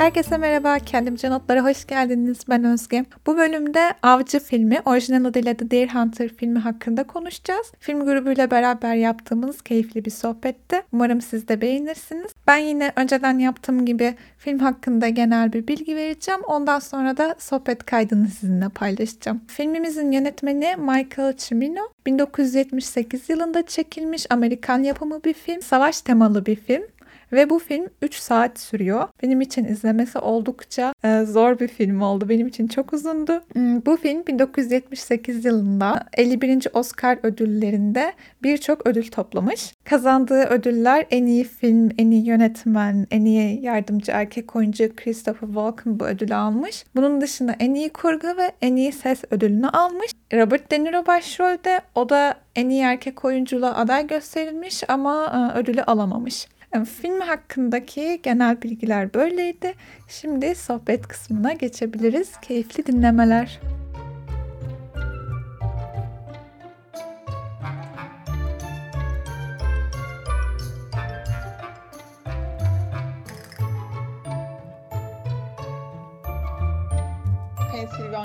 Herkese merhaba, Kendimce Notlara hoş geldiniz. Ben Özge. Bu bölümde Avcı filmi, orijinal adıyla The Deer Hunter filmi hakkında konuşacağız. Film grubuyla beraber yaptığımız keyifli bir sohbetti. Umarım siz de beğenirsiniz. Ben yine önceden yaptığım gibi film hakkında genel bir bilgi vereceğim. Ondan sonra da sohbet kaydını sizinle paylaşacağım. Filmimizin yönetmeni Michael Cimino. 1978 yılında çekilmiş Amerikan yapımı bir film. Savaş temalı bir film. Ve bu film 3 saat sürüyor. Benim için izlemesi oldukça e, zor bir film oldu. Benim için çok uzundu. Hmm, bu film 1978 yılında 51. Oscar ödüllerinde birçok ödül toplamış. Kazandığı ödüller en iyi film, en iyi yönetmen, en iyi yardımcı erkek oyuncu Christopher Walken bu ödülü almış. Bunun dışında en iyi kurgu ve en iyi ses ödülünü almış. Robert De Niro başrolde. O da en iyi erkek oyunculuğa aday gösterilmiş ama e, ödülü alamamış. Film hakkındaki genel bilgiler böyleydi. Şimdi sohbet kısmına geçebiliriz. Keyifli dinlemeler.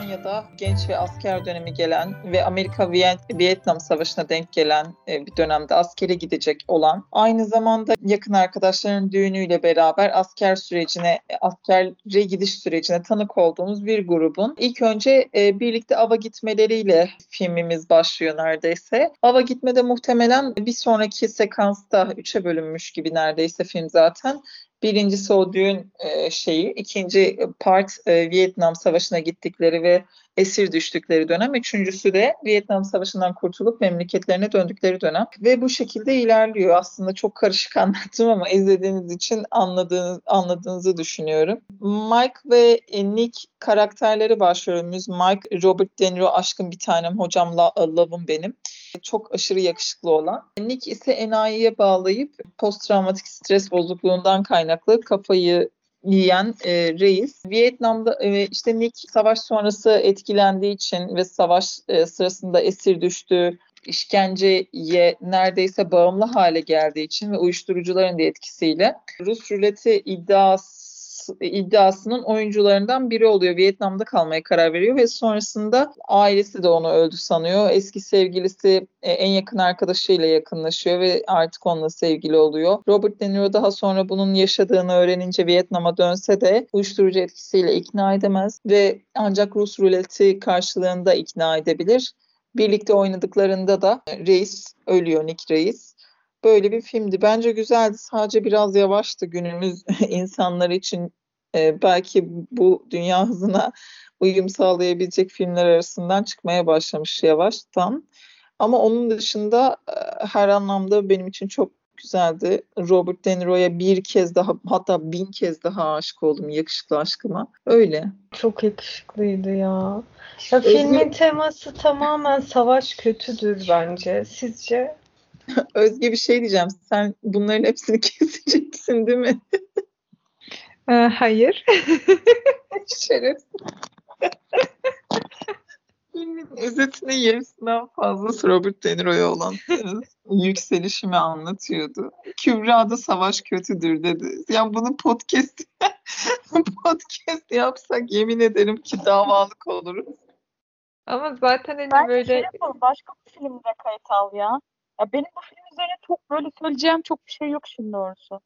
Pensilvanya'da genç ve asker dönemi gelen ve Amerika Vietnam Savaşı'na denk gelen e, bir dönemde askere gidecek olan aynı zamanda yakın arkadaşlarının düğünüyle beraber asker sürecine, askere gidiş sürecine tanık olduğumuz bir grubun ilk önce e, birlikte ava gitmeleriyle filmimiz başlıyor neredeyse. Ava gitmede muhtemelen bir sonraki sekansta üçe bölünmüş gibi neredeyse film zaten Birincisi o düğün e, şeyi, ikinci part e, Vietnam Savaşı'na gittikleri ve esir düştükleri dönem. Üçüncüsü de Vietnam Savaşı'ndan kurtulup memleketlerine döndükleri dönem. Ve bu şekilde ilerliyor. Aslında çok karışık anlattım ama izlediğiniz için anladığınız, anladığınızı düşünüyorum. Mike ve Nick karakterleri başrolümüz. Mike, Robert De Niro aşkın bir tanem, hocam Love'ım benim çok aşırı yakışıklı olan. Nick ise enayiye bağlayıp post travmatik stres bozukluğundan kaynaklı kafayı yiyen e, reis. Vietnam'da e, işte Nick savaş sonrası etkilendiği için ve savaş e, sırasında esir düştüğü işkenceye neredeyse bağımlı hale geldiği için ve uyuşturucuların da etkisiyle Rus ruleti iddiası iddiasının oyuncularından biri oluyor. Vietnam'da kalmaya karar veriyor ve sonrasında ailesi de onu öldü sanıyor. Eski sevgilisi e, en yakın arkadaşıyla yakınlaşıyor ve artık onunla sevgili oluyor. Robert De Niro daha sonra bunun yaşadığını öğrenince Vietnam'a dönse de uyuşturucu etkisiyle ikna edemez ve ancak Rus ruleti karşılığında ikna edebilir. Birlikte oynadıklarında da Reis ölüyor, Nick Reis. Böyle bir filmdi. Bence güzeldi. Sadece biraz yavaştı günümüz insanlar için. Ee, belki bu dünya hızına uyum sağlayabilecek filmler arasından çıkmaya başlamış yavaştan. Ama onun dışında e, her anlamda benim için çok güzeldi. Robert De Niro'ya bir kez daha hatta bin kez daha aşık oldum yakışıklı aşkıma. Öyle. Çok yakışıklıydı ya. ya filmin teması tamamen savaş kötüdür bence. Sizce? Özge bir şey diyeceğim. Sen bunların hepsini keseceksin değil mi? Ee, hayır. Şeref. Filmin özetinin yarısından fazlası Robert De Niro'ya olan yükselişimi anlatıyordu. Kübra da savaş kötüdür dedi. Yani bunu podcast podcast yapsak yemin ederim ki davalık oluruz. Ama zaten hani böyle... şey yapalım, başka bir filmde kayıt al ya. Ya benim bu film üzerine çok böyle söyleyeceğim çok bir şey yok şimdi doğrusu.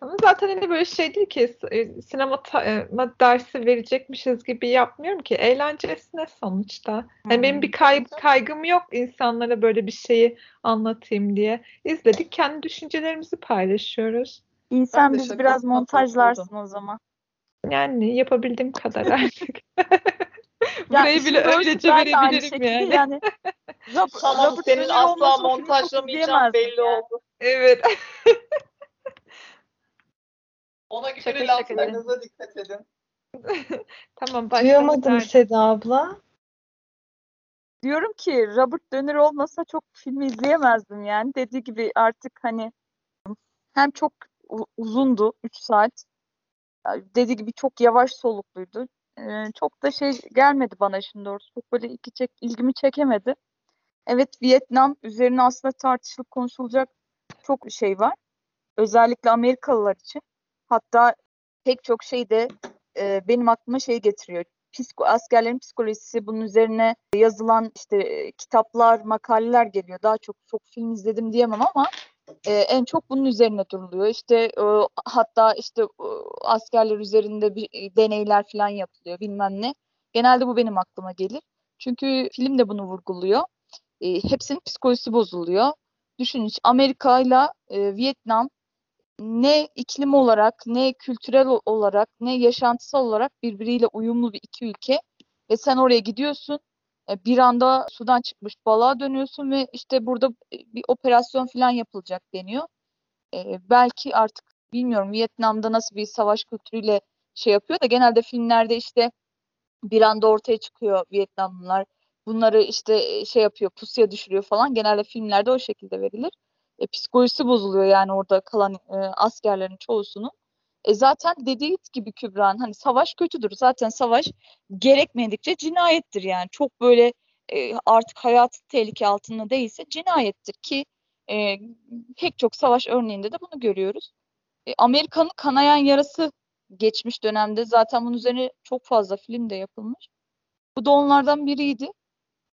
Ama zaten hani böyle şey değil ki e, sinema e, dersi verecekmişiz gibi yapmıyorum ki. Eğlencesine sonuçta. Hmm. Yani benim bir kay kaygım yok insanlara böyle bir şeyi anlatayım diye. İzledik kendi düşüncelerimizi paylaşıyoruz. İnsan biz biraz montajlarsın o zaman. Yani yapabildiğim kadar artık. Burayı bile öylece verebilirim yani. yani. Rob, tamam Robert senin asla montajlamayacağın belli oldu. Evet. Ona göre laflarınıza dikkat edin. tamam Duyamadım Seda abla. Diyorum ki Robert Döner olmasa çok filmi izleyemezdim yani. Dediği gibi artık hani hem çok uzundu 3 saat. Dediği gibi çok yavaş solukluydu. Çok da şey gelmedi bana şimdi doğrusu. Çok böyle iki çek, ilgimi çekemedi. Evet Vietnam üzerine aslında tartışılıp konuşulacak çok şey var. Özellikle Amerikalılar için. Hatta pek çok şey de e, benim aklıma şey getiriyor. Psiko, askerlerin psikolojisi bunun üzerine yazılan işte kitaplar, makaleler geliyor. Daha çok çok film izledim diyemem ama e, en çok bunun üzerine duruluyor. İşte e, hatta işte e, askerler üzerinde bir e, deneyler falan yapılıyor bilmem ne. Genelde bu benim aklıma gelir. Çünkü film de bunu vurguluyor. E, hepsinin psikolojisi bozuluyor. Düşünün Amerika ile Vietnam ne iklim olarak, ne kültürel olarak, ne yaşantısal olarak birbiriyle uyumlu bir iki ülke. Ve sen oraya gidiyorsun, bir anda sudan çıkmış balığa dönüyorsun ve işte burada e, bir operasyon falan yapılacak deniyor. E, belki artık bilmiyorum Vietnam'da nasıl bir savaş kültürüyle şey yapıyor da genelde filmlerde işte bir anda ortaya çıkıyor Vietnamlılar. Bunları işte e, şey yapıyor, pusuya düşürüyor falan. Genelde filmlerde o şekilde verilir. E, psikolojisi bozuluyor yani orada kalan e, askerlerin çoğusunun. E zaten dediği gibi Kübra'nın hani savaş kötüdür. Zaten savaş gerekmedikçe cinayettir yani. Çok böyle e, artık hayat tehlike altında değilse cinayettir ki e, pek çok savaş örneğinde de bunu görüyoruz. E, Amerika'nın kanayan yarası geçmiş dönemde zaten bunun üzerine çok fazla film de yapılmış. Bu da onlardan biriydi.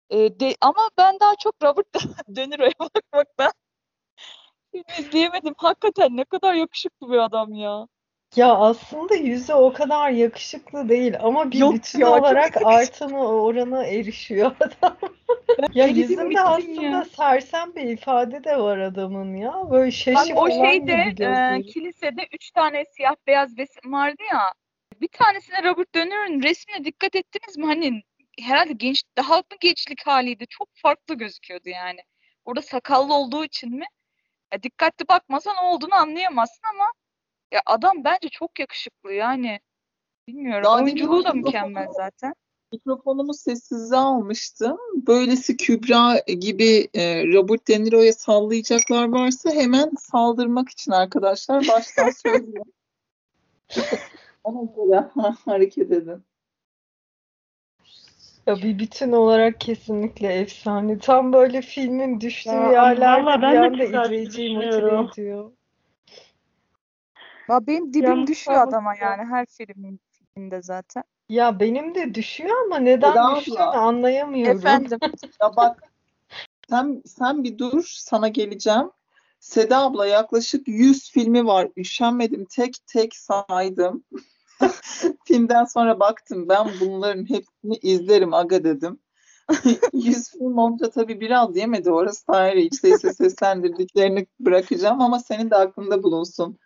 E, de, ama ben daha çok Robert De Niro'ya bakmaktan izleyemedim. Hakikaten ne kadar yakışıklı bir adam ya. Ya aslında yüzü o kadar yakışıklı değil ama bir Yok bütün ya, olarak artma orana erişiyor adam. Ya yüzünde aslında ya. sersem bir ifade de var adamın ya. Böyle şaşı Bak o şeyde e, kilisede üç tane siyah beyaz resim vardı ya. Bir tanesine Robert Niro'nun resmine dikkat ettiniz mi? Hani herhalde genç daha mı gençlik haliydi. Çok farklı gözüküyordu yani. Orada sakallı olduğu için mi? Ya dikkatli bakmasan ne olduğunu anlayamazsın ama ya adam bence çok yakışıklı yani. Bilmiyorum. Daha Oyunculuğu da mükemmel zaten. Mikrofonumu sessize almıştım. Böylesi Kübra gibi e, Robert De Niro'ya sallayacaklar varsa hemen saldırmak için arkadaşlar baştan söylüyorum. Ona göre hareket edin. Ya bir bütün olarak kesinlikle efsane. Tam böyle filmin düştüğü Ya, vallahi bir ben de anda izleyiciyi motive ediyor. Ya benim dibim Yalnız düşüyor adama ya. yani her filmin filminde zaten. Ya benim de düşüyor ama neden Seda düştüğünü abla. anlayamıyorum. Efendim. Ya bak sen, sen bir dur sana geleceğim. Seda abla yaklaşık 100 filmi var. Üşenmedim tek tek saydım. Filmden sonra baktım ben bunların hepsini izlerim aga dedim. 100 film olunca tabii biraz yemedi orası ayrı. İç sesi seslendirdiklerini bırakacağım ama senin de aklında bulunsun.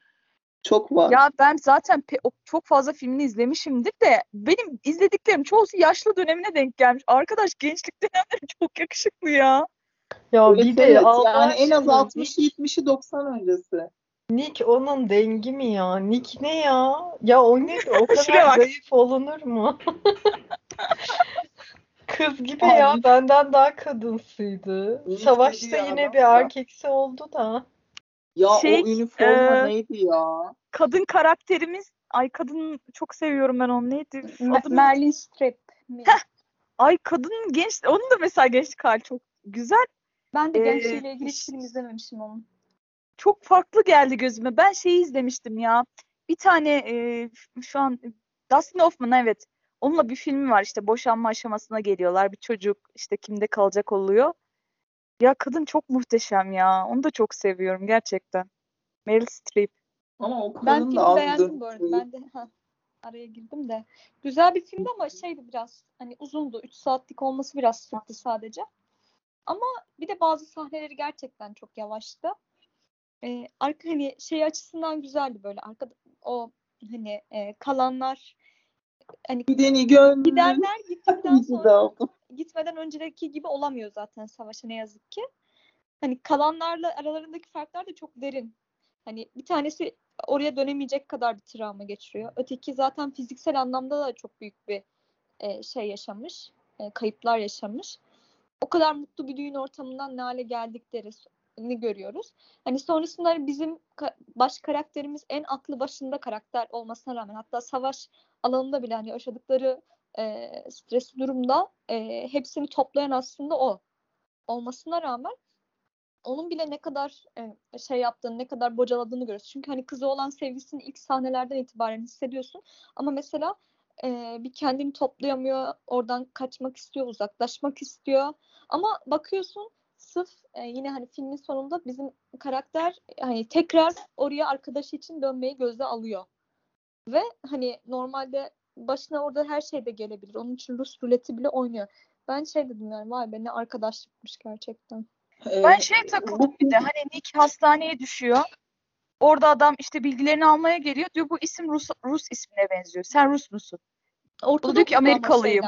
Çok var. Ya ben zaten çok fazla filmini izlemişimdir de benim izlediklerim çoğusu yaşlı dönemine denk gelmiş. Arkadaş gençlik dönemleri çok yakışıklı ya. Ya Evet, bir de evet. Allah yani en az aşkına 60 70'i 90 öncesi. Nick onun dengi mi ya? Nick ne ya? Ya o ne? O kadar zayıf olunur mu? Kız gibi Ay. ya benden daha kadınsıydı. Nick Savaşta yine adam bir erkeksi oldu da. Ya Şey, o üniforma e, neydi ya? Kadın karakterimiz ay kadın çok seviyorum ben onu neydi? Me- Adı ne? Meryl Streep. Ay kadının genç onun da mesela gençlik hali çok güzel. Ben de Ee, gençliğiyle ilgili hiç film izlememişim onun. Çok farklı geldi gözüme. Ben şeyi izlemiştim ya. Bir tane e, şu an Dustin Hoffman evet. Onunla bir filmi var işte boşanma aşamasına geliyorlar. Bir çocuk işte kimde kalacak oluyor. Ya kadın çok muhteşem ya. Onu da çok seviyorum gerçekten. Meryl Streep. Ama o Ben filmi da beğendim bu arada. Ben de ha, araya girdim de. Güzel bir filmdi ama şeydi biraz hani uzundu. 3 saatlik olması biraz sıktı sadece. Ama bir de bazı sahneleri gerçekten çok yavaştı. Ee, arka hani şey açısından güzeldi böyle arkada o hani e, kalanlar hani Gideni gönlüm. gidenler gittikten sonra. Gitmeden önceki gibi olamıyor zaten savaşa ne yazık ki. Hani kalanlarla aralarındaki farklar da çok derin. Hani bir tanesi oraya dönemeyecek kadar bir travma geçiriyor. Öteki zaten fiziksel anlamda da çok büyük bir e, şey yaşamış, e, kayıplar yaşamış. O kadar mutlu bir düğün ortamından ne hale geldiklerini görüyoruz. Hani sonrasında bizim baş karakterimiz en aklı başında karakter olmasına rağmen hatta savaş alanında bile hani yaşadıkları e, stresli durumda e, hepsini toplayan aslında o olmasına rağmen onun bile ne kadar e, şey yaptığını, ne kadar bocaladığını görüyoruz. Çünkü hani kızı olan sevgisini ilk sahnelerden itibaren hissediyorsun. Ama mesela e, bir kendini toplayamıyor, oradan kaçmak istiyor, uzaklaşmak istiyor. Ama bakıyorsun sırf e, yine hani filmin sonunda bizim karakter hani tekrar oraya arkadaşı için dönmeyi göze alıyor. Ve hani normalde başına orada her şey de gelebilir. Onun için Rus ruleti bile oynuyor. Ben şey dedim yani vay be ne arkadaşlıkmış gerçekten. Ben Ee, şey takıldım bir de hani Nick hastaneye düşüyor. Orada adam işte bilgilerini almaya geliyor. Diyor bu isim Rus, Rus ismine benziyor. Sen Rus musun? Ortada diyor ki Amerikalıyım.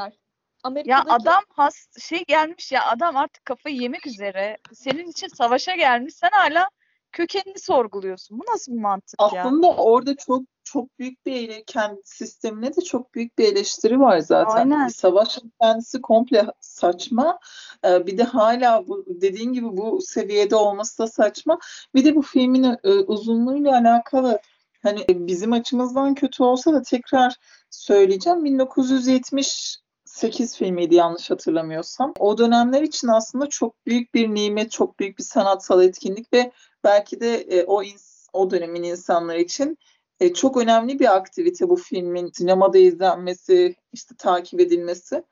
Ya adam has şey gelmiş ya adam artık kafayı yemek üzere. Senin için savaşa gelmiş. Sen hala kökenini sorguluyorsun. Bu nasıl bir mantık ya? Aslında orada çok çok büyük bir ele- kendi sistemine de çok büyük bir eleştiri var zaten. Aynen. Savaşın kendisi komple saçma. Ee, bir de hala bu dediğin gibi bu seviyede olması da saçma. Bir de bu filmin e, uzunluğuyla alakalı hani bizim açımızdan kötü olsa da tekrar söyleyeceğim. 1978 filmiydi yanlış hatırlamıyorsam. O dönemler için aslında çok büyük bir nimet, çok büyük bir sanatsal etkinlik ve belki de e, o ins- o dönemin insanları için e, çok önemli bir aktivite bu filmin sinemada izlenmesi, işte takip edilmesi.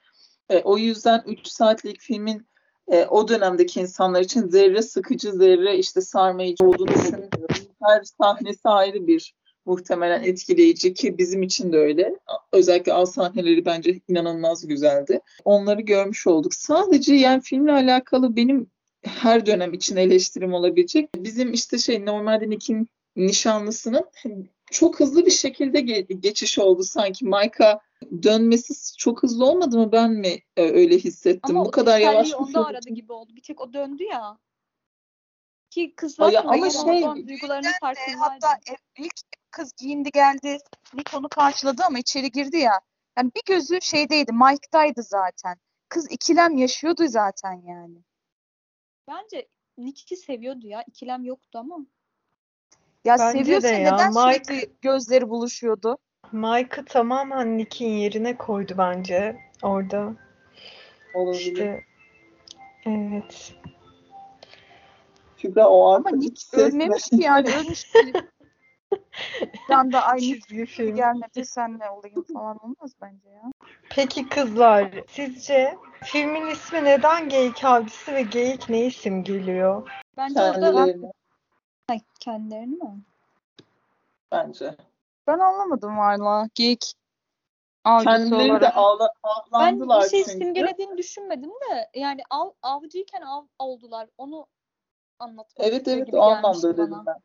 E, o yüzden 3 saatlik filmin e, o dönemdeki insanlar için zerre sıkıcı, zerre işte sarmayıcı olduğunu düşünmüyorum. Her sahnesi ayrı bir muhtemelen etkileyici ki bizim için de öyle. Özellikle az sahneleri bence inanılmaz güzeldi. Onları görmüş olduk. Sadece yani filmle alakalı benim her dönem için eleştirim olabilecek. Bizim işte şey normalde Nick'in nişanlısının çok hızlı bir şekilde ge- geçiş oldu sanki. Mike'a dönmesi çok hızlı olmadı mı? Ben mi e, öyle hissettim? ama Bu o kadar yavaş bir onda film. aradı gibi oldu. Bir tek o döndü ya. Ki kız Ay, zaten ama şey- duygularının farkındaydı. hatta e, ilk kız giyindi geldi. Nick onu karşıladı ama içeri girdi ya. Yani bir gözü şeydeydi, Mike'daydı zaten. Kız ikilem yaşıyordu zaten yani. Bence Nick'i seviyordu ya. İkilem yoktu ama. Ya Bence seviyorsa de ya, neden Mike- sürekli gözleri buluşuyordu? Mike'ı tamamen Nick'in yerine koydu bence orada. Olabilir. İşte evet. Kübra o Ama arkadaki Nick ölmemiş ki yani ölmüş ki. Bir anda ay Nick Çizgi film. gelmedi senle olayım falan olmaz bence ya. Peki kızlar, sizce filmin ismi neden Geyik Avcısı ve geyik ne isim geliyor? Bence orada Kendilerini Ay, kendilerini mi? bence. Ben anlamadım valla. Geyik avcısı Kendileri de olarak. ağla, Ben bir şey çünkü. simgelediğini düşünmedim de yani av, avcıyken av oldular. Onu anlatmak Evet istiyor evet gibi o gelmişti anlamda dedim bana. ben.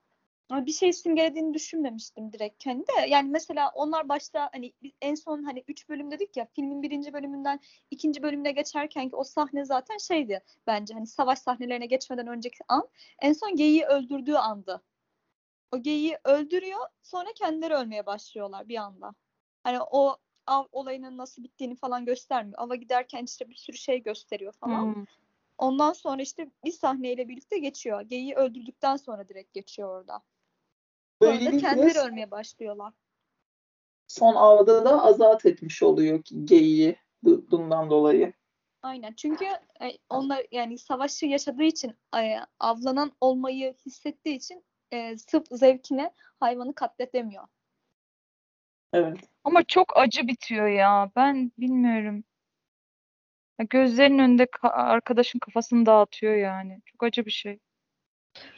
Bir şey simgelediğini düşünmemiştim direkt kendi de. Yani mesela onlar başta hani en son hani 3 bölüm dedik ya filmin birinci bölümünden ikinci bölümüne geçerken ki o sahne zaten şeydi bence hani savaş sahnelerine geçmeden önceki an en son geyiği öldürdüğü andı. O geyiği öldürüyor sonra kendileri ölmeye başlıyorlar bir anda. Hani o av olayının nasıl bittiğini falan göstermiyor. Ava giderken işte bir sürü şey gösteriyor falan. Hmm. Ondan sonra işte bir sahneyle birlikte geçiyor. Geyiği öldürdükten sonra direkt geçiyor orada. Böylelikle kendileri ölmeye başlıyorlar. son avda da azat etmiş oluyor geyiği bu- bundan dolayı. Aynen. Çünkü e, onlar yani savaşı yaşadığı için e, avlanan olmayı hissettiği için e, sırf zevkine hayvanı katledemiyor. Evet. Ama çok acı bitiyor ya. Ben bilmiyorum. Ya gözlerinin önünde ka- arkadaşın kafasını dağıtıyor yani. Çok acı bir şey.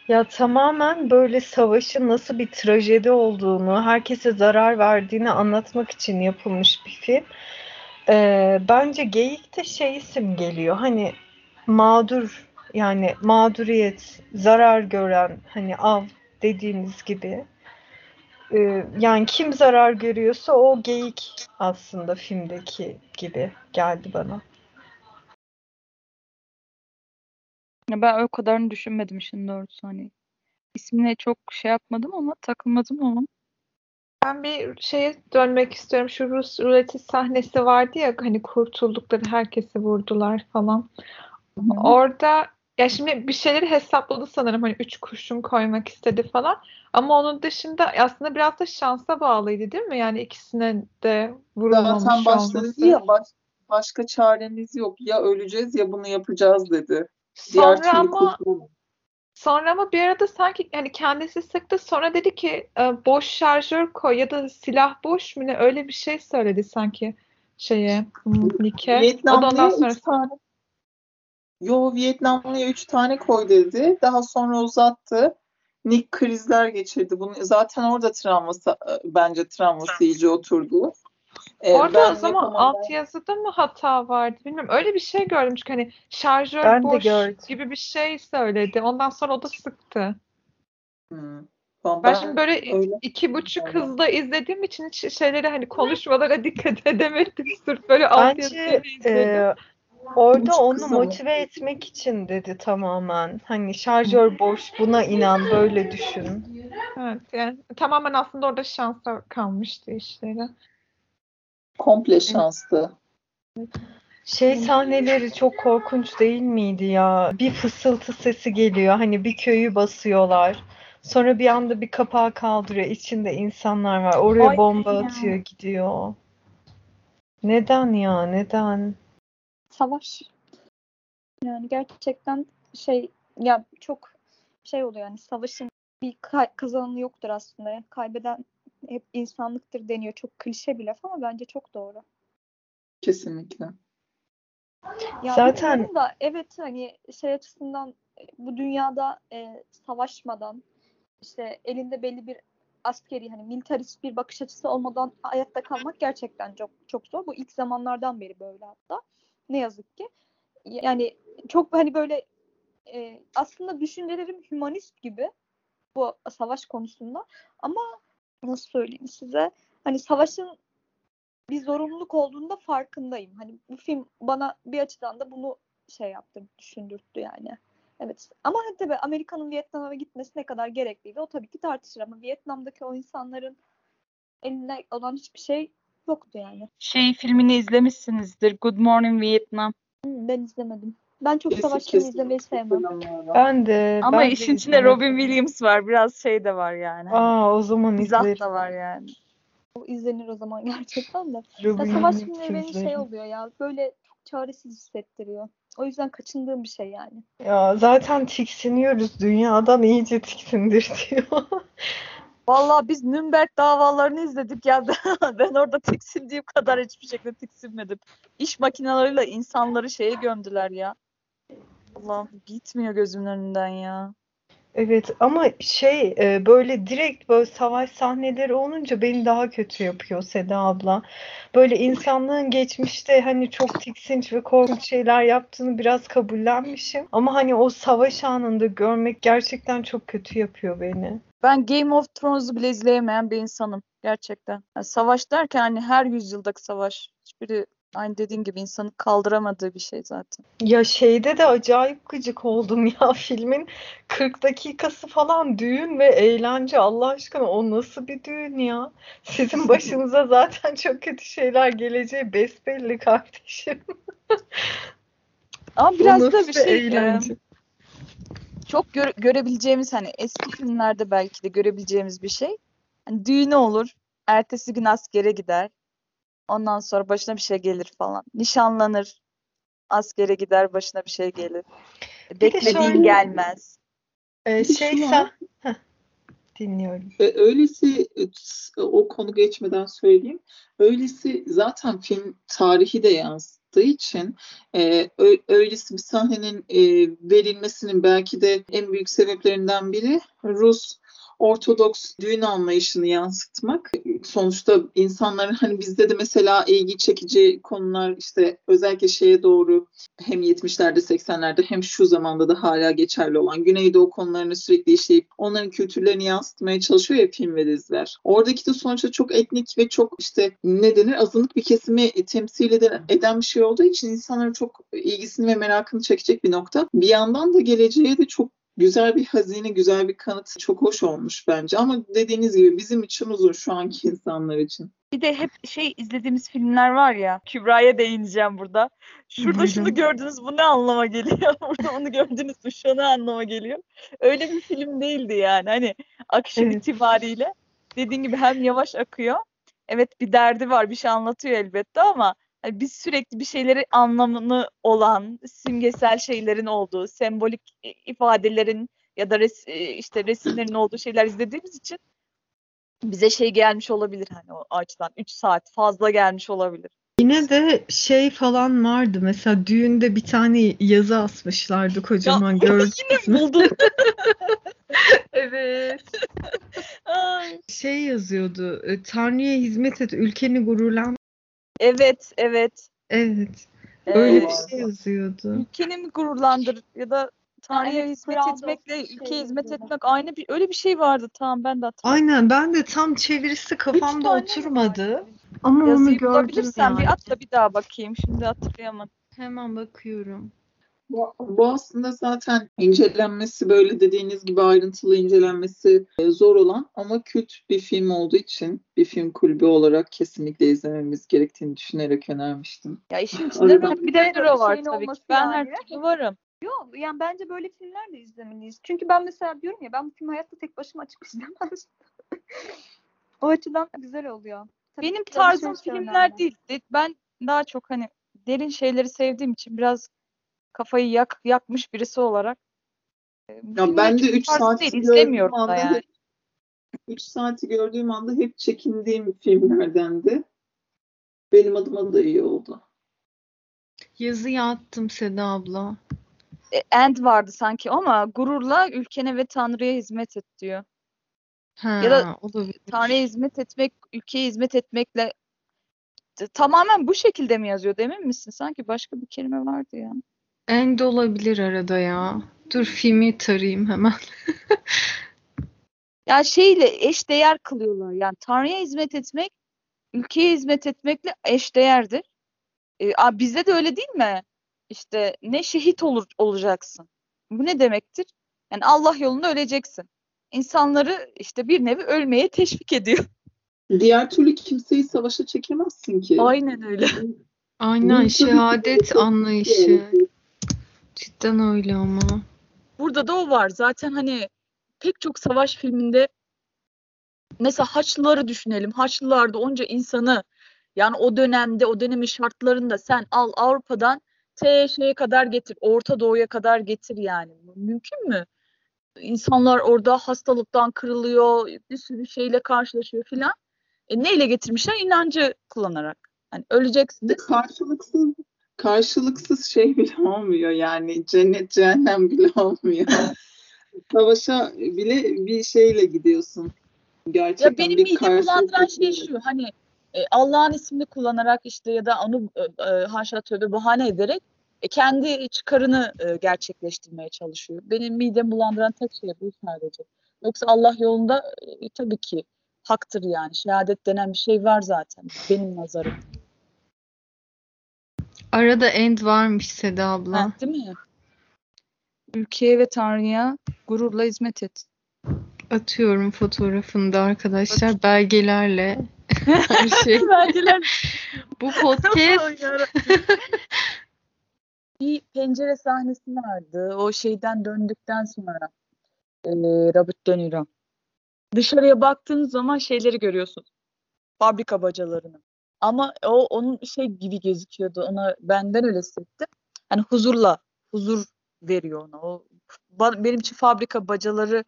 Ya tamamen böyle savaşın nasıl bir trajedi olduğunu, herkese zarar verdiğini anlatmak için yapılmış bir film. Ee, bence geyik de şey isim geliyor. Hani mağdur yani mağduriyet, zarar gören hani av dediğimiz gibi. Ee, yani kim zarar görüyorsa o geyik aslında filmdeki gibi geldi bana. Ya ben o kadarını düşünmedim işin doğrusu hani. İsmine çok şey yapmadım ama takılmadım ama. Ben bir şeye dönmek istiyorum. Şu Rus ruleti sahnesi vardı ya hani kurtuldukları herkesi vurdular falan. Orada ya şimdi bir şeyleri hesapladı sanırım hani üç kurşun koymak istedi falan. Ama onun dışında aslında biraz da şansa bağlıydı değil mi? Yani ikisine de vurulmamış Zaten başta olması. ya baş, başka çaremiz yok. Ya öleceğiz ya bunu yapacağız dedi. Diğer Sonra ama. Sonra ama bir arada sanki hani kendisi sıktı sonra dedi ki e, boş şarjör koy ya da silah boş mu ne öyle bir şey söyledi sanki şeye Nick'e. O da Vietnamlı'ya ondan sonra üç tane Yo Vietnamlı'ya üç tane koy dedi. Daha sonra uzattı. Nick krizler geçirdi. Bunu zaten orada travması e, bence travması iyice oturdu. Ee, Orada ben o zaman yapamam, alt yazıda mı hata vardı bilmiyorum. Öyle bir şey gördüm çünkü hani şarjör Ben boş gibi bir şey söyledi. Ondan sonra o da sıktı. ben- Hmm. Ben, Ben şimdi böyle öyle- iki buçuk Öyle. hızda izlediğim için hiç şeylere hani konuşmalara dikkat edemedim. Sırf böyle alt Bence e, orada Çok onu kısa mı? motive etmek için dedi tamamen. Hani şarjör boş, buna inan, böyle düşün. Evet, yani tamamen aslında orada şansa kalmıştı işleri. Komple şanslı. Şey sahneleri çok korkunç değil miydi ya? Bir fısıltı sesi geliyor. Hani bir köyü basıyorlar. Sonra bir anda bir kapağı kaldırıyor. İçinde insanlar var. Oraya Ay bomba ya. atıyor, gidiyor. Neden ya? Neden? Savaş. Yani gerçekten şey ya çok şey oluyor yani savaşın bir kazananı yoktur aslında. Kaybeden hep insanlıktır deniyor. Çok klişe bir laf ama bence çok doğru. Kesinlikle. Ya Zaten- da evet hani şey açısından e, bu dünyada e, savaşmadan işte elinde belli bir askeri hani militarist bir bakış açısı olmadan hayatta kalmak gerçekten çok çok zor. Bu ilk zamanlardan beri böyle hatta. Ne yazık ki. Yani çok hani böyle e, aslında düşüncelerim hümanist gibi bu savaş konusunda ama nasıl söyleyeyim size hani savaşın bir zorunluluk olduğunda farkındayım. Hani bu film bana bir açıdan da bunu şey yaptı, düşündürttü yani. Evet. Ama hani tabii Amerika'nın Vietnam'a gitmesi ne kadar gerekliydi o tabii ki tartışılır ama Vietnam'daki o insanların elinde olan hiçbir şey yoktu yani. Şey filmini izlemişsinizdir. Good Morning Vietnam. Ben izlemedim. Ben çok Kesin- savaş filmi kesin- izlemeyi sevmem. Ben de Ama ben de işin içinde izlemedim. Robin Williams var. Biraz şey de var yani. Aa, o zaman Mizah izlerim. da var yani. O izlenir o zaman gerçekten de. Ya Robin savaş Williams filmleri beni şey oluyor ya böyle çaresiz hissettiriyor. O yüzden kaçındığım bir şey yani. Ya zaten tiksiniyoruz. Dünyadan iyice tiksindirtiyor. Vallahi biz Nürnberg davalarını izledik ya. Ben orada tiksindiğim kadar hiçbir şekilde tiksinmedim. İş makineleriyle insanları şeye gömdüler ya. Allah'ım gitmiyor gözümün önünden ya. Evet ama şey e, böyle direkt böyle savaş sahneleri olunca beni daha kötü yapıyor Seda abla. Böyle insanlığın geçmişte hani çok tiksinç ve korkunç şeyler yaptığını biraz kabullenmişim. Ama hani o savaş anında görmek gerçekten çok kötü yapıyor beni. Ben Game of Thrones'u bile izleyemeyen bir insanım gerçekten. Yani savaş derken hani her yüzyıldaki savaş. Hiçbiri aynı dediğin gibi insanın kaldıramadığı bir şey zaten. Ya şeyde de acayip gıcık oldum ya filmin 40 dakikası falan düğün ve eğlence Allah aşkına o nasıl bir düğün ya? Sizin başınıza zaten çok kötü şeyler geleceği besbelli kardeşim. Ama biraz da bir şey eğlence? çok göre- görebileceğimiz hani eski filmlerde belki de görebileceğimiz bir şey. Hani düğünü olur. Ertesi gün askere gider. Ondan sonra başına bir şey gelir falan. Nişanlanır. Askere gider başına bir şey gelir. Beklediğin şöyle- gelmez. Ee, şey şu var. sen dinliyorum. E, Öylesi e, o konu geçmeden söyleyeyim. Öylesi zaten film tarihi de yansıttığı için e, öylesi bir sahnenin e, verilmesinin belki de en büyük sebeplerinden biri Rus Ortodoks düğün anlayışını yansıtmak. Sonuçta insanların hani bizde de mesela ilgi çekici konular işte özellikle şeye doğru hem 70'lerde 80'lerde hem şu zamanda da hala geçerli olan Güneydoğu konularını sürekli işleyip onların kültürlerini yansıtmaya çalışıyor ya film ve diziler. Oradaki de sonuçta çok etnik ve çok işte ne denir azınlık bir kesimi temsil eden, eden bir şey olduğu için insanların çok ilgisini ve merakını çekecek bir nokta. Bir yandan da geleceğe de çok güzel bir hazine, güzel bir kanıt çok hoş olmuş bence. Ama dediğiniz gibi bizim için uzun şu anki insanlar için. Bir de hep şey izlediğimiz filmler var ya. Kübra'ya değineceğim burada. Şurada şunu gördünüz bu ne anlama geliyor? Burada onu gördünüz mü şu ne anlama geliyor? Öyle bir film değildi yani. Hani akışı Evet. itibariyle dediğin gibi hem yavaş akıyor. Evet bir derdi var bir şey anlatıyor elbette ama hani biz sürekli bir şeyleri anlamını olan simgesel şeylerin olduğu, sembolik i- ifadelerin ya da res, e, işte resimlerin olduğu şeyler izlediğimiz için bize şey gelmiş olabilir hani o açıdan 3 saat fazla gelmiş olabilir. Yine de şey falan vardı. Mesela düğünde bir tane yazı asmışlardı kocaman gördünüz mü? Buldum. evet. Ay. Şey yazıyordu. Tanrı'ya hizmet et, ülkeni gururlan. Evet, evet. Evet. Öyle Evet. bir şey yazıyordu. ülkeni mi gururlandır ya da Tanrı'ya evet, hizmet etmekle şey ülkeye hizmet yazıyordu. etmek aynı bir öyle bir şey vardı tamam ben de hatırlıyorum. Aynen ben de tam çevirisi kafamda oturmadı. Ama onu Yazıyı gördüm bulabilirsen yani. bir at da bir daha bakayım. Şimdi hatırlayamadım. Hemen bakıyorum. Bu, bu aslında zaten incelenmesi böyle dediğiniz gibi ayrıntılı incelenmesi e, zor olan ama kült bir film olduğu için bir film kulübü olarak kesinlikle izlememiz gerektiğini düşünerek önermiştim. Ya işin içinde Arada- Robert Bir De Niro var tabii ki. Ben yani. her türlü varım. Yok yani bence böyle filmler de izlemeliyiz. Çünkü ben mesela diyorum ya ben bu filmi hayatta tek başıma açıp izlemem. o açıdan güzel oluyor. Tabii Benim ki tarzım de filmler önemli. değil. De- Ben daha çok hani derin şeyleri sevdiğim için biraz kafayı yak, yakmış birisi olarak e, Ya ben de çok 3 tarzım saat izlemiyorum da yani. hep 3 saati gördüğüm anda hep çekindiğim filmlerdendi. Benim adıma da iyi oldu. Yazıyı attım Seda abla. E, End vardı sanki ama gururla ülkene ve Tanrı'ya hizmet et diyor. Ha, Ya da olabilir. Tanrı'ya hizmet etmek, ülkeye hizmet etmekle tamamen bu şekilde mi yazıyor demin misin? Sanki başka bir kelime vardı ya. End olabilir arada ya. Dur filmi tarayayım hemen. Ya şeyle eş değer kılıyorlar. Yani Tanrı'ya hizmet etmek, ülkeye hizmet etmekle eş değerdir. E, a, bizde de öyle değil mi? İşte ne şehit olur olacaksın. Bu ne demektir? Yani Allah yolunda öleceksin. İnsanları işte bir nevi ölmeye teşvik ediyor. Diğer türlü kimseyi savaşa çekemezsin ki. Aynen öyle. Aynen şehadet anlayışı. Cidden öyle ama. Burada da o var. Zaten hani pek çok savaş filminde mesela Haçlıları düşünelim. Haçlılarda onca insanı yani o dönemde o dönemin şartlarında sen al Avrupa'dan T şeye kadar getir. Orta Doğu'ya kadar getir yani. Mümkün mü? İnsanlar orada hastalıktan kırılıyor, bir sürü şeyle karşılaşıyor filan. E neyle getirmişler? İnancı kullanarak. Hani öleceksin. De karşılıksız karşılıksız şey bile olmuyor yani cennet cehennem bile olmuyor. Savaşa bile bir şeyle gidiyorsun. Gerçekten Ya benim bir midemi karşılık bulandıran şey bekliyorum. şu hani e, Allah'ın ismini kullanarak işte ya da onu e, e, haşa tövbe bahane ederek e, kendi çıkarını e, gerçekleştirmeye çalışıyor. Benim midemi bulandıran tek şey bu sadece. Yoksa Allah yolunda e, tabii ki haktır yani. Şehadet denen bir şey var zaten benim nazarım. Arada end varmış Seda abla. Ha, değil mi? Ülkeye ve Tanrı'ya gururla hizmet et. Atıyorum fotoğrafını da arkadaşlar belgelerle her şey. Belgeler. Bu podcast bir pencere sahnesi vardı. O şeyden döndükten sonra e, Robert De Niro. Dışarıya baktığınız zaman şeyleri görüyorsun. Fabrika bacalarını. Ama o onun şey gibi gözüküyordu. Ona benden öyle hissettim. Hani huzurla, huzur veriyor ona. O benim için fabrika bacaları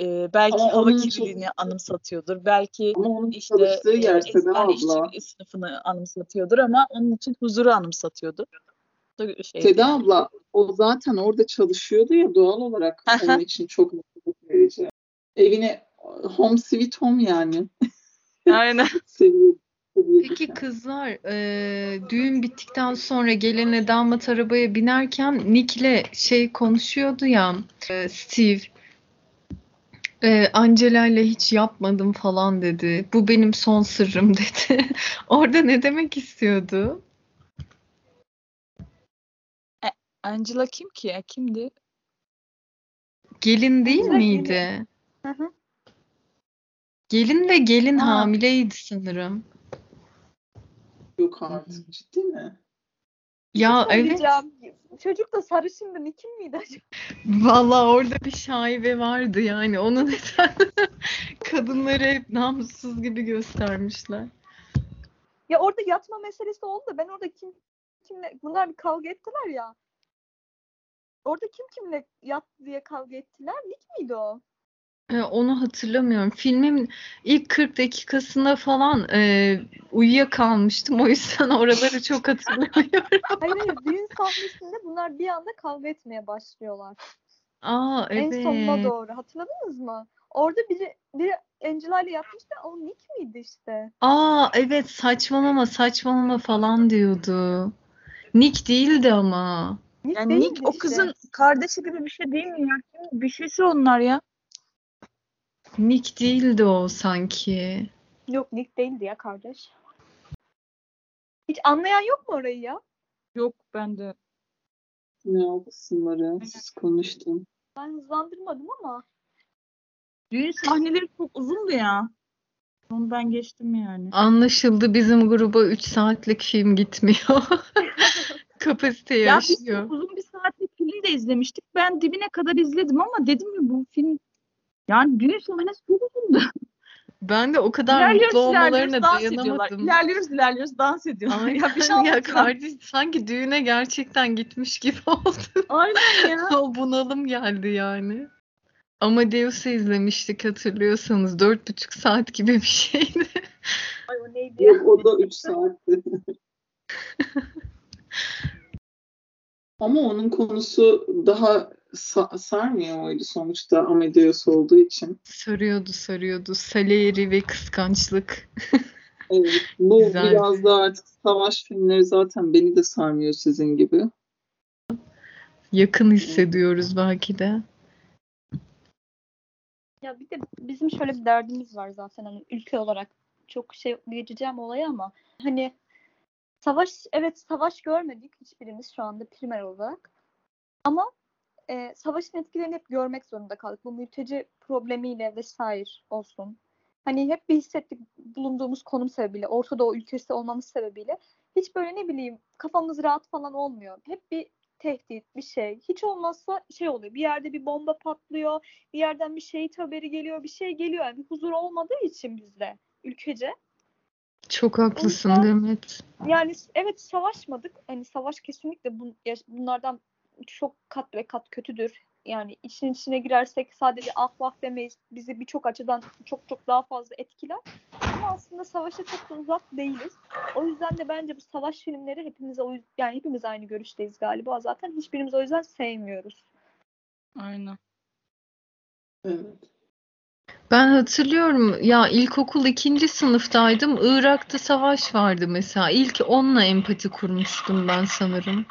e, belki Ama hava kirliliğini çok- anımsatıyordur. Belki işte e, Seda hani işçi sınıfını anımsatıyordur ama onun için huzuru anımsatıyordu. Şey, Seda abla o zaten orada çalışıyordu ya doğal olarak onun için çok mutluluk verici. Evine home sweet home yani. Aynen. Seviyor. Peki kızlar e, düğün bittikten sonra gelene damat arabaya binerken Nick'le şey konuşuyordu ya e, Steve e, Angela ile hiç yapmadım falan dedi. Bu benim son sırrım dedi. Orada ne demek istiyordu? Angela kim ki ya? Kimdi? Gelin değil Angela miydi? Hı hı. Gelin ve gelin Ha. hamileydi sanırım. Yok artık ciddi mi? Ya evet. Çocuk da sarışındı. Nikin miydi acaba? Vallahi orada bir şaibe vardı yani. Onu neden kadınları hep namussuz gibi göstermişler. Ya orada yatma meselesi oldu da ben orada kim kimle bunlar bir kavga ettiler ya. Orada kim kimle yat diye kavga ettiler? Nick miydi o? E, Onu hatırlamıyorum. Filmin ilk 40 dakikasında falan e, uyuyakalmıştım. O yüzden oraları çok hatırlamıyorum. Hayır hayır düğün sahnesinde bunlar bir anda kavga etmeye başlıyorlar. Aa En sonuna evet. doğru. Hatırladınız mı? Orada biri biri Angela ile yatmıştı. O Nick miydi işte? Aa evet saçmalama saçmalama falan diyordu. Nick değildi ama. Nick Yani Nick o işte. kızın kardeşi gibi bir şey değil mi ya? Bir şeysi onlar ya. Nick değildi o sanki. Yok Nick değildi ya kardeş. Hiç anlayan yok mu orayı ya? Yok ben de. Ne o kısımları siz konuştun. Ben hızlandırmadım ama. Düğün sahneleri çok uzundu ya. Onu ben geçtim yani. Anlaşıldı bizim gruba 3 saatlik film gitmiyor. Kapasite Ya biz uzun bir saatlik film de izlemiştik. Ben dibine kadar izledim ama dedim ya bu film yani düğün sahnesi çok uzundu. Ben de o kadar İlerliyoruz, mutlu olmalarına dans dayanamadım. İlerliyoruz, ilerliyoruz, dans ediyorlar. Aynen Ya bir şey ya kardeş sanki düğüne gerçekten gitmiş gibi oldu. Aynen ya. O bunalım geldi yani. Amadeus'u izlemiştik hatırlıyorsanız. Dört buçuk saat gibi bir şeydi. Ay o neydi? Yok o da 3 saatti. Ama onun konusu daha sa- sarmıyor muydu sonuçta Amadeus olduğu için? Sarıyordu sarıyordu. Salieri ve kıskançlık. Evet, bu Güzeldi. biraz da artık savaş filmleri zaten beni de sarmıyor sizin gibi. Yakın hissediyoruz belki de. Ya bir de bizim şöyle bir derdimiz var zaten hani ülke olarak çok şey geçeceğim olaya ama hani savaş evet savaş görmedik hiçbirimiz şu anda primer olarak ama e, savaşın etkilerini hep görmek zorunda kaldık. Bu mülteci problemiyle vesaire olsun. Hani hep bir hissettik bulunduğumuz konum sebebiyle, Orta Doğu ülkesi olmamız sebebiyle. Hiç böyle ne bileyim kafamız rahat falan olmuyor. Hep bir tehdit, bir şey. Hiç olmazsa şey oluyor. Bir yerde bir bomba patlıyor bir yerden bir şehit haberi geliyor, bir şey geliyor. Yani bir huzur olmadığı için bizde ülkece. Çok haklısın yüzden- Demet. Yani evet savaşmadık. Hani savaş kesinlikle bun, bunlardan çok kat ve kat kötüdür. Yani için içine girersek sadece ah vah demeyiz. Bizi birçok açıdan çok çok daha fazla etkiler. Ama aslında savaşa çok da uzak değiliz. O yüzden de bence bu savaş filmleri hepimize o yani hepimiz aynı görüşteyiz galiba. Zaten hiçbirimiz o yüzden sevmiyoruz. Aynen. Evet. Ben hatırlıyorum ya ilkokul ikinci sınıftaydım. Irak'ta savaş vardı mesela. İlk onunla empati kurmuştum ben sanırım.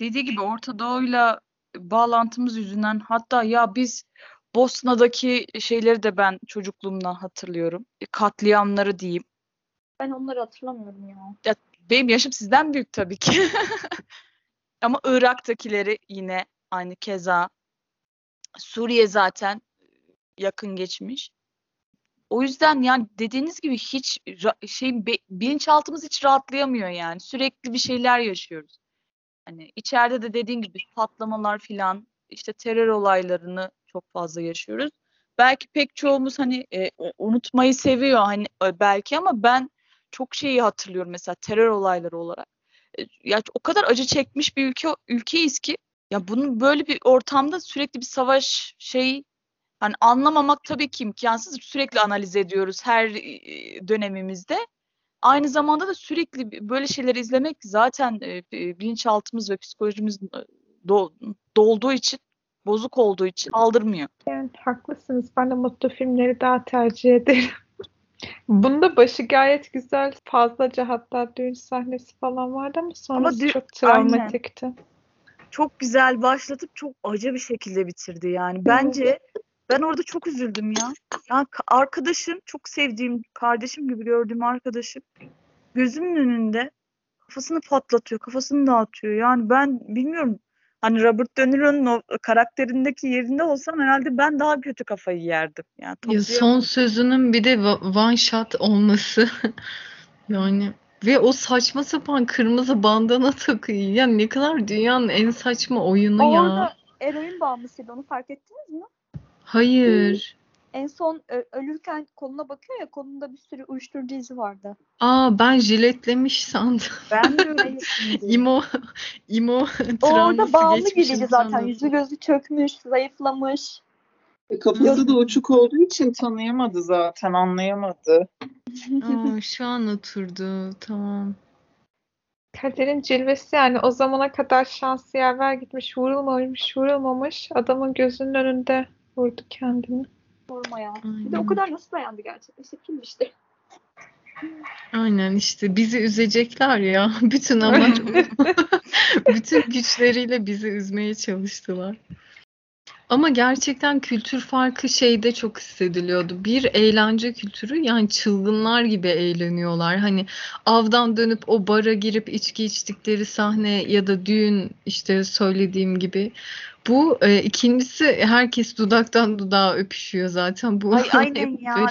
Dediği gibi Orta Doğu'yla bağlantımız yüzünden hatta ya biz Bosna'daki şeyleri de ben çocukluğumdan hatırlıyorum. E, Katliamları diyeyim. Ben onları hatırlamıyorum ya. Benim yaşım sizden büyük tabii ki. Ama Irak'takileri yine aynı keza. Suriye zaten yakın geçmiş. O yüzden yani dediğiniz gibi hiç şey bilinçaltımız hiç rahatlayamıyor yani. Sürekli bir şeyler yaşıyoruz. Hani içeride de dediğin gibi patlamalar filan işte terör olaylarını çok fazla yaşıyoruz. Belki pek çoğumuz hani e, unutmayı seviyor hani e, belki ama ben çok şeyi hatırlıyorum mesela terör olayları olarak. E, Ya o kadar acı çekmiş bir ülke ülkeyiz ki ya bunun böyle bir ortamda sürekli bir savaş şey hani anlamamak tabii ki imkansız. Sürekli analiz ediyoruz her e, dönemimizde. Aynı zamanda da sürekli böyle şeyleri izlemek zaten e, bi- bilinçaltımız ve psikolojimiz do- dolduğu için, bozuk olduğu için aldırmıyor. Yani haklısınız. Ben de mutlu filmleri daha tercih ederim. Bunda başı gayet güzel. Fazlaca hatta düğün sahnesi falan vardı ama sonrası dü- çok aynen. travmatikti. Çok güzel başlatıp çok acı bir şekilde bitirdi yani. Bence ben orada çok üzüldüm ya. Ya ka- arkadaşım, çok sevdiğim, kardeşim gibi gördüğüm arkadaşım gözümün önünde kafasını patlatıyor, kafasını dağıtıyor. Yani ben bilmiyorum. Hani Robert De Niro'nun o karakterindeki yerinde olsam herhalde ben daha kötü kafayı yerdim. Yani Ya son sözünün bir de one shot olması. Yani ve o saçma sapan kırmızı bandana takıyor. Ya ne kadar dünyanın en saçma oyunu ya. Orada eroin bağımlısıydı. Onu fark ettiniz mi? Hayır. En son ölürken koluna bakıyor ya kolunda bir sürü uyuşturucu izi vardı. Aa ben jiletlemiş sandım. Ben de öyle. İmo, imo orada bağımlı gibiydi zaten. sandım. Yüzü gözü çökmüş, zayıflamış. E, Kafası da uçuk olduğu için tanıyamadı zaten, anlayamadı. Aa, şu an oturdu. Tamam. Kaderin cilvesi yani o zamana kadar şansı yaver gitmiş, vurulmamış, vurulmamış. Adamın gözünün önünde vurdu kendini. Sorma ya. Bir de o kadar nasıl dayandı gerçekten? İşte film işte. Aynen işte bizi üzecekler ya. Bütün amaç o. Bütün güçleriyle bizi üzmeye çalıştılar. Ama gerçekten kültür farkı şeyde çok hissediliyordu. Bir eğlence kültürü yani çılgınlar gibi eğleniyorlar. Hani avdan dönüp o bara girip içki içtikleri sahne ya da düğün işte söylediğim gibi. Bu e, ikincisi herkes dudaktan dudağa öpüşüyor zaten. Bu Ay aynen hep ya.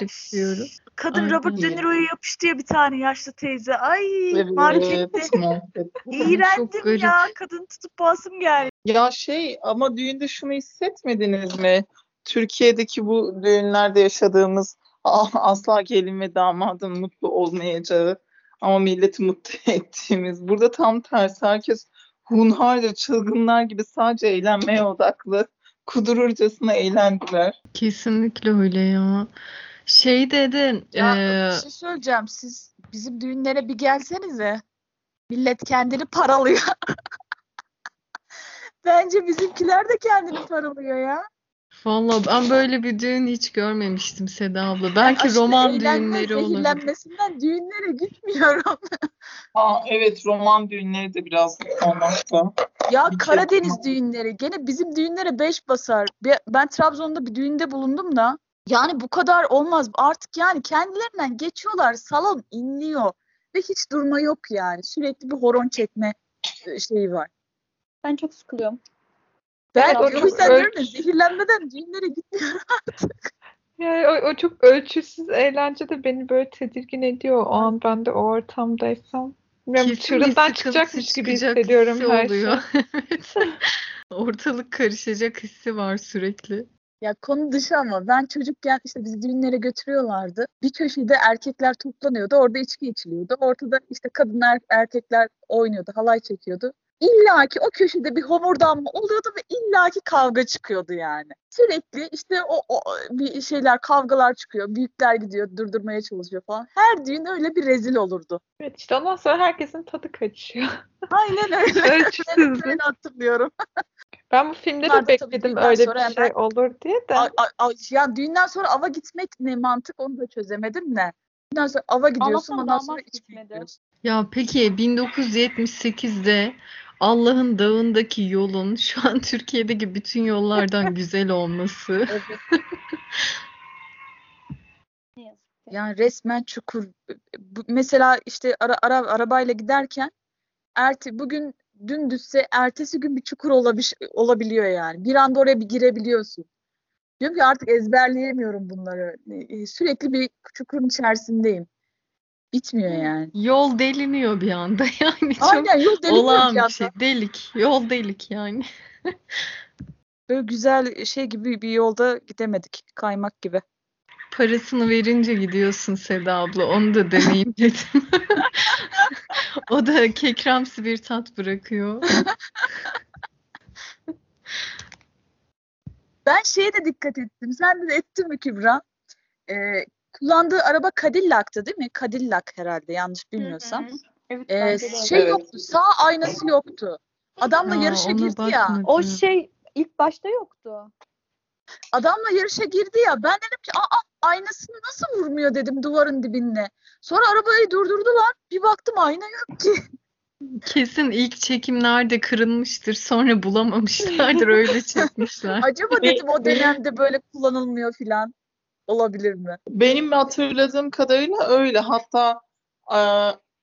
Kadın Aynen. Robert De Niro'ya yapıştı ya bir tane yaşlı teyze. Ay Evet, markette. muhabbet. İğrendim garip. ya. Kadın tutup basım geldi. Ya şey ama düğünde şunu hissetmediniz mi? Türkiye'deki bu düğünlerde yaşadığımız "Ah, asla gelin ve damadın mutlu olmayacağı ama milleti mutlu ettiğimiz. Burada tam tersi herkes hunharca çılgınlar gibi sadece eğlenmeye odaklı. Kudururcasına eğlendiler. Kesinlikle öyle ya. Şeyde de Ya eee, bir şey söyleyeceğim. Siz bizim düğünlere bir gelsenize. Millet kendini paralıyor. Bence bizimkiler de kendini paralıyor ya. Vallahi ben böyle bir düğün hiç görmemiştim Seda abla. Belki Aşırı roman düğünleri olabilir. zehirlenmesinden düğünlere gitmiyorum. Aa, evet roman düğünleri de biraz olmakta. Ya Bir Karadeniz kere- düğünleri gene bizim düğünlere beş basar. Ben Trabzon'da bir düğünde bulundum da yani bu kadar olmaz. Artık yani kendilerinden geçiyorlar. Salon inliyor ve hiç durma yok yani. Sürekli bir horon çekme e, şeyi var. Ben çok sıkılıyorum. Ben o yüzden diyorum ya ölç- zehirlenmeden düğünlere gitmiyorum. Yani o, o çok ölçüsüz eğlence de beni böyle tedirgin ediyor o an ben de o ortamdaysam. Bilmiyorum çığırından çıkacakmış gibi çıkacak hissediyorum hissi her şey. oluyor. Evet. Ortalık karışacak hissi var sürekli. Ya konu dışı ama ben çocukken işte bizi düğünlere götürüyorlardı. Bir köşede erkekler toplanıyordu. Orada içki içiliyordu. Ortada işte kadınlar, erkekler oynuyordu, halay çekiyordu. İlla ki o köşede bir homurdanma oluyordu ve illa ki kavga çıkıyordu yani. Sürekli işte o, o bir şeyler, kavgalar çıkıyor. Büyükler gidiyor, durdurmaya çalışıyor falan. Her düğün öyle bir rezil olurdu. Evet işte ondan sonra herkesin tadı kaçıyor. Aynen öyle. Ben Ölçüsüz. öyle hatırlıyorum. Ben bu filmde Bunlar de bekledim öyle bir şey hemen- olur diye de. A- a- a- yani düğünden sonra ava gitmek ne mantık onu da çözemedim de. Düğünden sonra ava gidiyorsun ondan sonra içki gitmedi. içiyorsun. Ya peki 1978'de Allah'ın dağındaki yolun şu an Türkiye'deki bütün yollardan güzel olması. Yani resmen çukur. Mesela işte ara, ara, arabayla giderken erti bugün dümdüzse ertesi gün bir çukur olabiş, olabiliyor yani. Bir anda oraya bir girebiliyorsun. Diyorum ki artık ezberleyemiyorum bunları. Ee, Sürekli bir çukurun içerisindeyim. Bitmiyor yani. Yol deliniyor bir anda yani çok Aynen yol deliniyor olağan bir bir anda. şey. Delik. Yol delik yani. Böyle güzel şey gibi bir yolda gidemedik. Kaymak gibi. Parasını verince gidiyorsun Seda abla. Onu da deneyimledim. O da kekremsi bir tat bırakıyor. Ben şeye de dikkat ettim. Sen de ettin mi Kübra? Ee, kullandığı araba Cadillac'tı değil mi? Cadillac herhalde yanlış bilmiyorsam. Evet, Ee, bence de öyle. şey Evet. yoktu. Sağ aynası yoktu. Adamla Aa, yarışa girdi ya. O şey ilk başta yoktu. Adamla yarışa girdi ya. Ben dedim ki aa aynasını nasıl vurmuyor dedim duvarın dibinde. Sonra arabayı durdurdular. Bir baktım ayna yok ki. Kesin ilk çekimlerde kırılmıştır. Sonra bulamamışlardır. Öyle çekmişler. Acaba dedim o dönemde böyle kullanılmıyor filan. Olabilir mi? Benim hatırladığım kadarıyla öyle. Hatta e,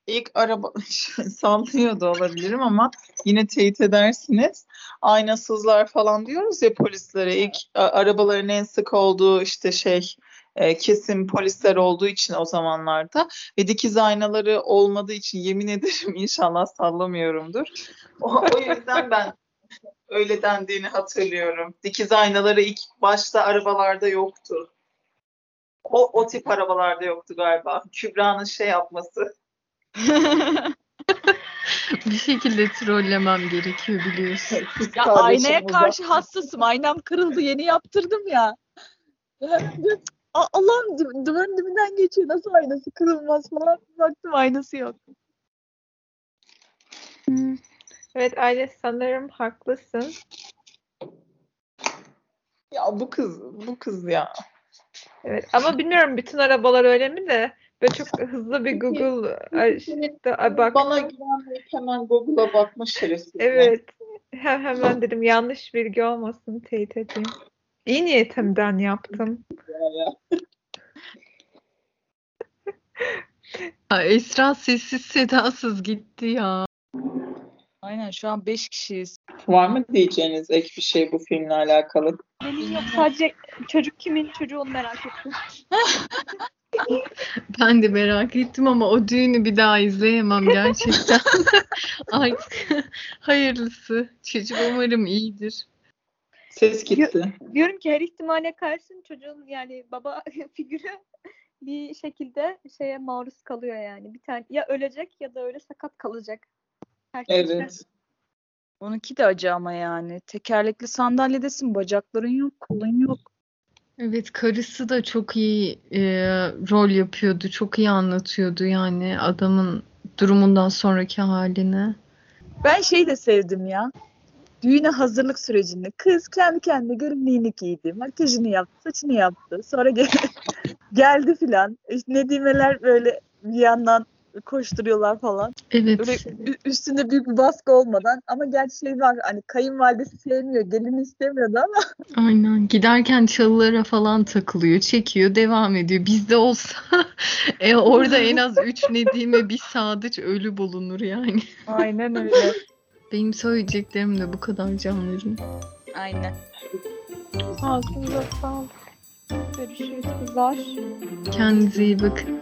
ilk araba sallıyor da olabilirim ama yine teyit edersiniz. Aynasızlar falan diyoruz ya polislere. İlk a- arabaların en sık olduğu işte şey e, kesim polisler olduğu için o zamanlarda ve dikiz aynaları olmadığı için yemin ederim inşallah sallamıyorumdur. O, o yüzden ben öyle dendiğini hatırlıyorum. Dikiz aynaları ilk başta arabalarda yoktu. O, o tip arabalarda yoktu galiba. Kübra'nın şey yapması. Bir şekilde trollemem gerekiyor biliyorsun. Ya aynaya karşı hassasım. Aynam kırıldı. Yeni yaptırdım ya. Ben diyorum, "A- Allah'ım du- duvarın dibinden geçiyor. Nasıl aynası kırılmaz falan. Baktım aynası yok. Evet Aile sanırım haklısın. Ya bu kız, bu kız ya. Evet ama bilmiyorum bütün arabalar öyle mi de böyle çok hızlı bir Google da bak. Bana güvenmeyip hemen Google'a bakma şerefsiz. Evet. Hem hemen dedim yanlış bilgi olmasın teyit edeyim. İyi niyetimden yaptım. Ya. Ya Esra sessiz sedasız gitti ya. Aynen şu an 5 kişiyiz. Var mı diyeceğiniz ek bir şey bu filmle alakalı? Benim yok sadece çocuk kimin çocuğu onu merak ettim. Ben de merak ettim ama o düğünü bir daha izleyemem gerçekten. Artık hayırlısı. Çocuk umarım iyidir. Ses gitti. Diyorum ki her ihtimale karşın çocuğun yani baba figürü bir şekilde şeye maruz kalıyor yani. Bir tane ya ölecek ya da öyle sakat kalacak. Herkes Evet. Onunki de acı ama yani. Tekerlekli sandalyedesin. Bacakların yok. Kolun yok. Evet karısı da çok iyi e, rol yapıyordu. Çok iyi anlatıyordu yani adamın durumundan sonraki halini. Ben şey de sevdim ya. Düğüne hazırlık sürecinde kız kendi kendine gelinliğini giydi. Makyajını yaptı, saçını yaptı. Sonra gel- geldi filan. İşte Nedimeler böyle bir yandan koşturuyorlar falan. Evet. Böyle üstünde büyük bir baskı olmadan ama gerçi şey var hani kayınvalidesi sevmiyor, gelini istemiyordu ama Aynen. Giderken çalılara falan takılıyor, çekiyor, devam ediyor. Bizde olsa e, orada en az üç Nedime bir Sadıç ölü bulunur yani. aynen öyle. Benim söyleyeceklerim de bu kadar canlarım. Aynen. Ağzınıza sağlık. Görüşürüz kızlar. Kendinize iyi bakın.